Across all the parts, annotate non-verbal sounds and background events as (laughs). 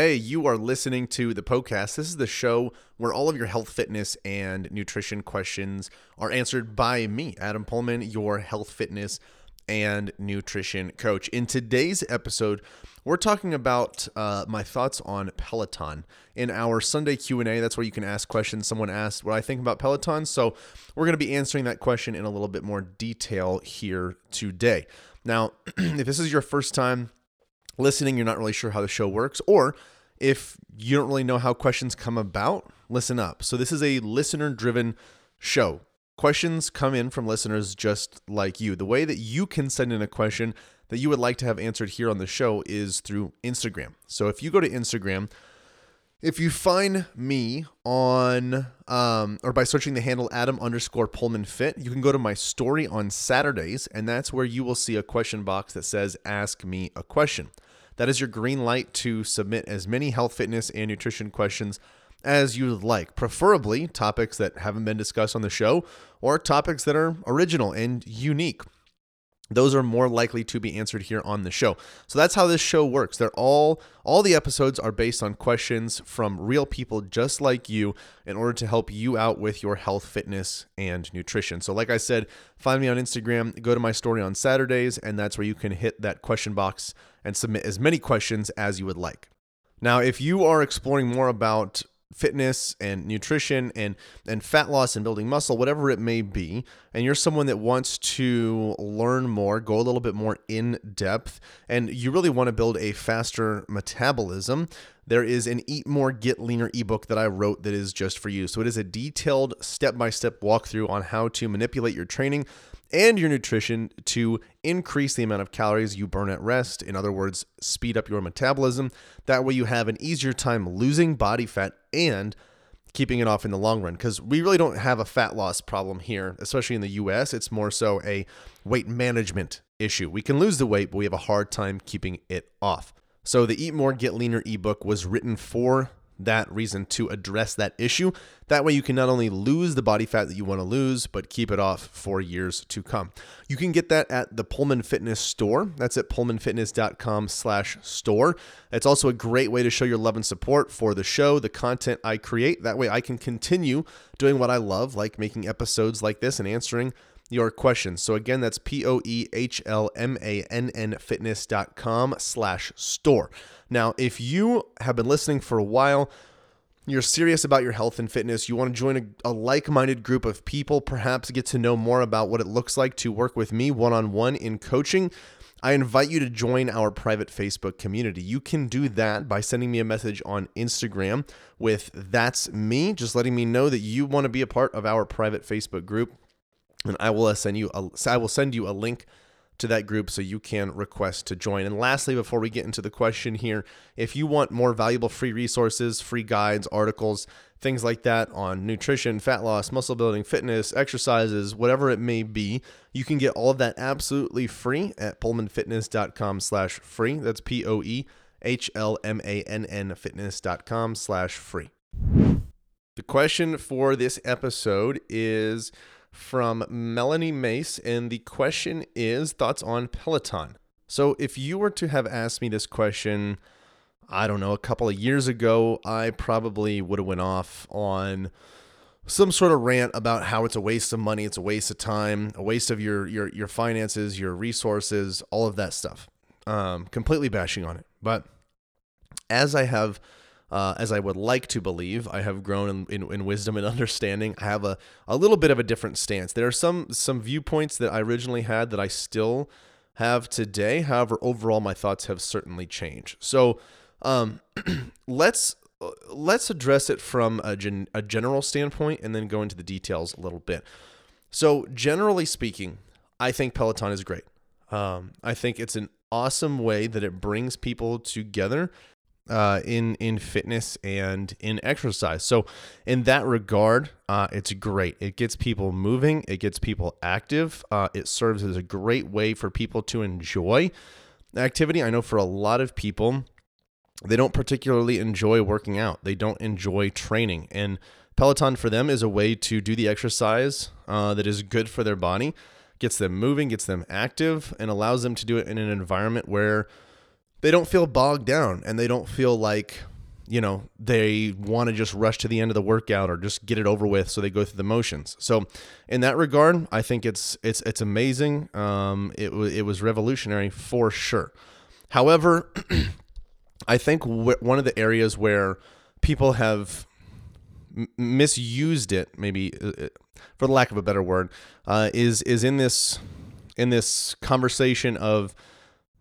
Hey, you are listening to the Poecast. This is the show where all of your health, fitness, and nutrition questions are answered by me, Adam Poehlmann, your health, fitness, and nutrition coach. In today's episode, we're talking about uh, my thoughts on Peloton. In our Sunday Q&A, that's where you can ask questions. Someone asked what I think about Peloton, so we're going to be answering that question in a little bit more detail here today. Now, (clears throat) if this is your first time listening, you're not really sure how the show works, or if you don't really know how questions come about, listen up. So, this is a listener driven show. Questions come in from listeners just like you. The way that you can send in a question that you would like to have answered here on the show is through Instagram. So, if you go to Instagram, if you find me on um, or by searching the handle Adam underscore Poehlmann Fit, you can go to my story on Saturdays, and that's where you will see a question box that says Ask Me a Question. That is your green light to submit as many health, fitness, and nutrition questions as you would like, preferably topics that haven't been discussed on the show or topics that are original and unique those are more likely to be answered here on the show. So that's how this show works. They're all all the episodes are based on questions from real people just like you in order to help you out with your health, fitness, and nutrition. So like I said, find me on Instagram, go to my story on Saturdays, and that's where you can hit that question box and submit as many questions as you would like. Now, if you are exploring more about fitness and nutrition and and fat loss and building muscle whatever it may be and you're someone that wants to learn more go a little bit more in depth and you really want to build a faster metabolism there is an eat more get leaner ebook that I wrote that is just for you. So it is a detailed step-by-step walkthrough on how to manipulate your training and your nutrition to increase the amount of calories you burn at rest. In other words, speed up your metabolism. That way, you have an easier time losing body fat and keeping it off in the long run. Because we really don't have a fat loss problem here, especially in the US. It's more so a weight management issue. We can lose the weight, but we have a hard time keeping it off. So, the Eat More, Get Leaner ebook was written for that reason to address that issue. That way, you can not only lose the body fat that you want to lose, but keep it off for years to come. You can get that at the Poehlmann Fitness store. That's at poehlmannfitness.com slash store. It's also a great way to show your love and support for the show, the content I create. That way, I can continue doing what I love, like making episodes like this and answering your questions. So again, that's P-O-E-H-L-M-A-N-N fitness.com slash store. Now, if you have been listening for a while, you're serious about your health and fitness, you want to join a, a like minded group of people, perhaps get to know more about what it looks like to work with me one on one in coaching, I invite you to join our private Facebook community. You can do that by sending me a message on Instagram with That's Me, just letting me know that you want to be a part of our private Facebook group. And I will uh, send you a, I will send you a link to that group so you can request to join. And lastly, before we get into the question here, if you want more valuable free resources, free guides, articles, things like that on nutrition, fat loss, muscle building, fitness, exercises, whatever it may be, you can get all of that absolutely free at poehlmannfitness.com slash free. That's P-O-E H-L-M-A-N-N fitness.com slash free. The question for this episode is from Melanie Mace, and the question is thoughts on Peloton. So, if you were to have asked me this question, I don't know, a couple of years ago, I probably would have went off on some sort of rant about how it's a waste of money, it's a waste of time, a waste of your your your finances, your resources, all of that stuff. Um, completely bashing on it. But as I have uh, as I would like to believe. I have grown in, in, in, wisdom and (laughs) understanding. I have a, a little bit of a different stance. There are some some viewpoints that I originally had that I still have today. However, overall, my thoughts have certainly changed. So um, (clears throat) let's let's address it from a, gen, a general standpoint and then go into the details a little bit. So generally speaking, I think Peloton is great. Um, I think it's an awesome way that it brings people together uh, in in fitness and in exercise. So in that regard, uh, it's great. It gets people moving. It gets people active. Uh, it serves as a great way for people to enjoy activity. I know for a lot of people, they don't particularly enjoy working out. They don't enjoy training, and Peloton for them is a way to do the exercise uh, that is good for their body, gets them moving, gets them active, and allows them to do it in an environment where they don't feel bogged down and they don't feel like you know they want to just rush to the end of the workout or just get it over with so they go through the motions. So in that regard i think it's it's it's amazing. Um it, w- it was revolutionary for sure. However (clears throat) i think w- one of the areas where people have m- misused it maybe uh, uh, for the lack of a better word uh, is is in this in this conversation of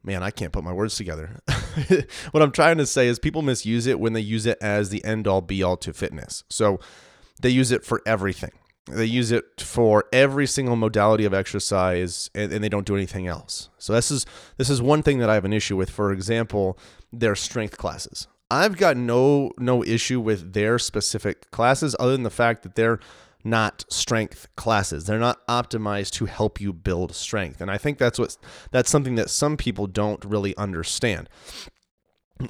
man, I can't put my words together. (laughs) what I'm trying to say is people misuse it when they use it as the end all be all to fitness. So they use it for everything. They use it for every single modality of exercise and, and, they don't do anything else. So this is this is one thing that I have an issue with. For example, their strength classes. I've got no no issue with their specific classes other than the fact that they're not strength classes. They're not optimized to help you build strength. And I think that's what that's something that some people don't really understand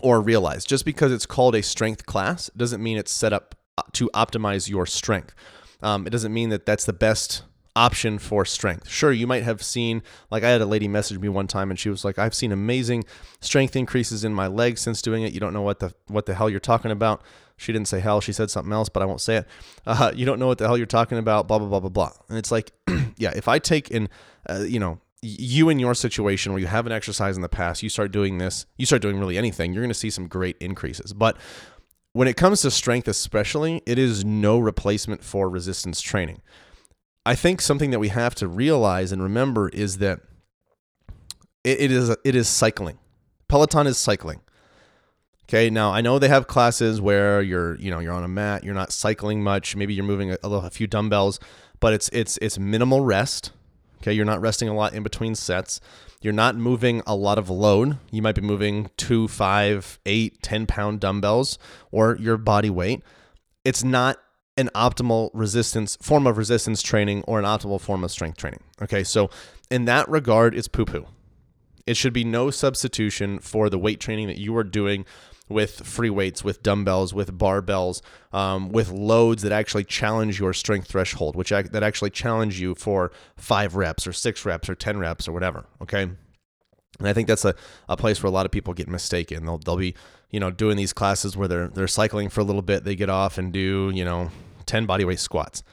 or realize. Just because it's called a strength class doesn't mean it's set up uh, to optimize your strength. Um, it doesn't mean that that's the best option for strength. Sure, you might have seen, like I had a lady message me one time and she was like, I've seen amazing strength increases in my legs since doing it. You don't know what the what the hell you're talking about. She didn't say hell. She said something else, but I won't say it. Uh, you don't know what the hell you're talking about. Blah blah blah blah blah. And it's like, (clears throat) yeah, if I take in, uh, you know, you in your situation where you haven't exercised in the past, you start doing this, you start doing really anything, you're going to see some great increases. But when it comes to strength, especially, it is no replacement for resistance training. I think something that we have to realize and remember is that it, is it is cycling. Peloton is cycling. Okay, now I know they have classes where you're, you know, you're on a mat, you're not cycling much, maybe you're moving a, a, little, a few dumbbells, but it's it's it's minimal rest. Okay, you're not resting a lot in between sets. You're not moving a lot of load. You might be moving two, five, eight, ten pound dumbbells or your body weight. It's not an optimal resistance form of resistance training or an optimal form of strength training. Okay, so in that regard, it's poo poo. It should be no substitution for the weight training that you are doing with free weights, with dumbbells, with barbells, um, with loads that actually challenge your strength threshold, which ac- that actually challenge you for five reps or six reps or 10 reps or whatever. Okay. And I think that's a, a place where a lot of people get mistaken. They'll, they'll be, you know, doing these classes where they're, they're cycling for a little bit. They get off and do, you know, 10 bodyweight squats.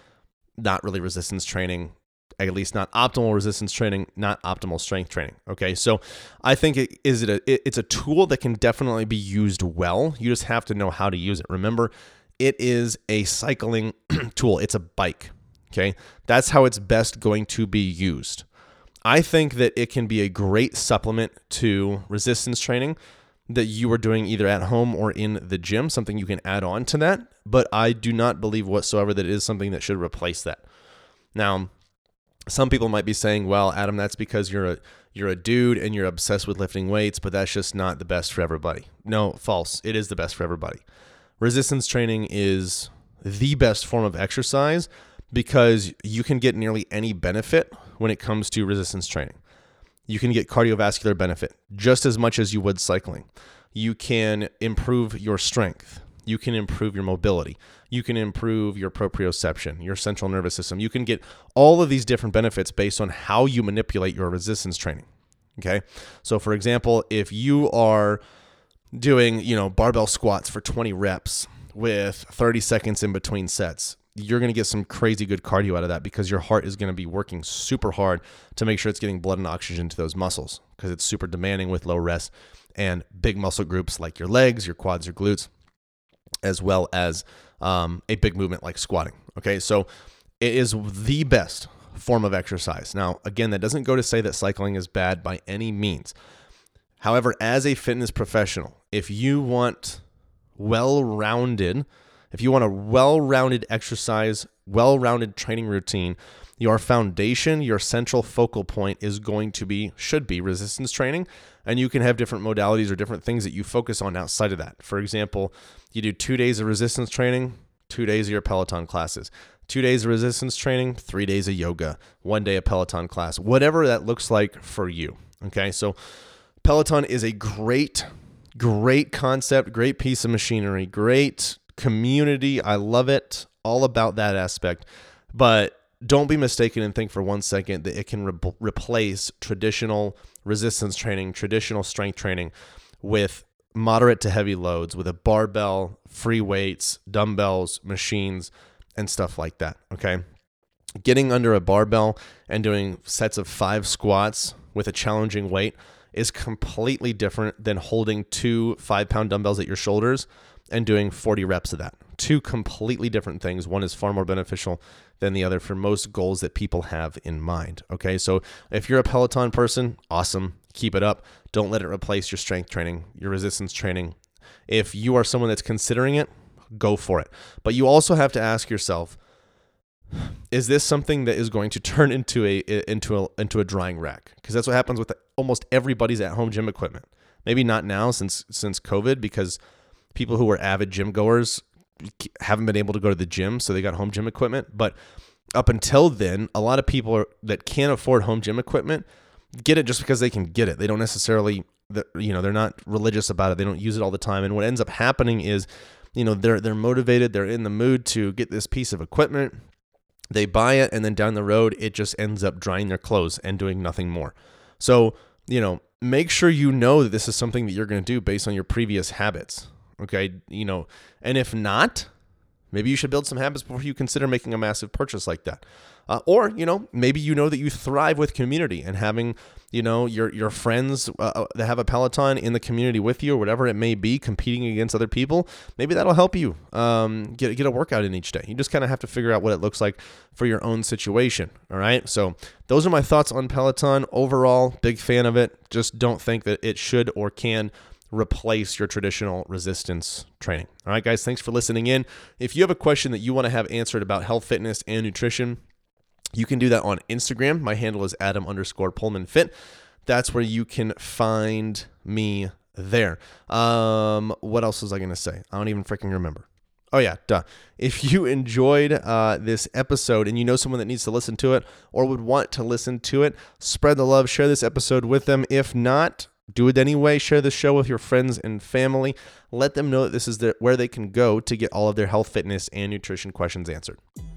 Not really resistance training at least not optimal resistance training, not optimal strength training. Okay, so I think it is it a it, it's a tool that can definitely be used well. You just have to know how to use it. Remember, it is a cycling (clears throat) tool. It's a bike. Okay, that's how it's best going to be used. I think that it can be a great supplement to resistance training that you are doing either at home or in the gym, something you can add on to that. But I do not believe whatsoever that it is something that should replace that. Now, some people might be saying, "Well, Adam, that's because you're a you're a dude and you're obsessed with lifting weights, but that's just not the best for everybody." No, false. It is the best for everybody. Resistance training is the best form of exercise because you can get nearly any benefit when it comes to resistance training. You can get cardiovascular benefit just as much as you would cycling. You can improve your strength you can improve your mobility. You can improve your proprioception, your central nervous system. You can get all of these different benefits based on how you manipulate your resistance training. Okay. So, for example, if you are doing, you know, barbell squats for 20 reps with 30 seconds in between sets, you're going to get some crazy good cardio out of that because your heart is going to be working super hard to make sure it's getting blood and oxygen to those muscles because it's super demanding with low rest and big muscle groups like your legs, your quads, your glutes as well as um, a big movement like squatting. Okay, so it is the best form of exercise. Now, again, that doesn't go to say that cycling is bad by any means. However, as a fitness professional, if you want well rounded, if you want a well rounded exercise well rounded training routine, your foundation, your central focal point is going to be, should be resistance training. And you can have different modalities or different things that you focus on outside of that. For example, you do two days of resistance training, two days of your Peloton classes, two days of resistance training, three days of yoga, one day of Peloton class, whatever that looks like for you. Okay. So Peloton is a great, great concept, great piece of machinery, great community. I love it. All about that aspect. But don't be mistaken and think for one second that it can re- replace traditional resistance training, traditional strength training with moderate to heavy loads with a barbell, free weights, dumbbells, machines, and stuff like that. Okay. Getting under a barbell and doing sets of five squats with a challenging weight is completely different than holding two five pound dumbbells at your shoulders and doing 40 reps of that. Two completely different things. One is far more beneficial than the other for most goals that people have in mind. Okay, so if you're a Peloton person, awesome, keep it up. Don't let it replace your strength training, your resistance training. If you are someone that's considering it, go for it. But you also have to ask yourself, is this something that is going to turn into a into a into a drying rack? Because that's what happens with almost everybody's at home gym equipment. Maybe not now since since COVID because people who are avid gym goers haven't been able to go to the gym, so they got home gym equipment. But up until then, a lot of people are, that can't afford home gym equipment get it just because they can get it. They don't necessarily, you know, they're not religious about it. They don't use it all the time. And what ends up happening is, you know, they're they're motivated. They're in the mood to get this piece of equipment. They buy it, and then down the road, it just ends up drying their clothes and doing nothing more. So, you know, make sure you know that this is something that you're going to do based on your previous habits. Okay. You know, and if not, maybe you should build some habits before you consider making a massive purchase like that. Uh, or, you know, maybe you know that you thrive with community and having, you know, your your friends uh, uh, that have a Peloton in the community with you or whatever it may be, competing against other people. Maybe that'll help you um, get get a workout in each day. You just kind of have to figure out what it looks like for your own situation. All right. So those are my thoughts on Peloton. Overall, big fan of it. Just don't think that it should or can replace your traditional resistance training. All right, guys, thanks for listening in. If you have a question that you want to have answered about health, fitness, and nutrition, you can do that on Instagram. My handle is Adam underscore Poehlmann Fit. That's where you can find me there. Um, what else was I going to say? I don't even freaking remember. Oh, yeah, duh. If you enjoyed uh, this episode and you know someone that needs to listen to it or would want to listen to it, spread the love, share this episode with them. If not, do it anyway. Share the show with your friends and family. Let them know that this is the, where they can go to get all of their health, fitness, and nutrition questions answered.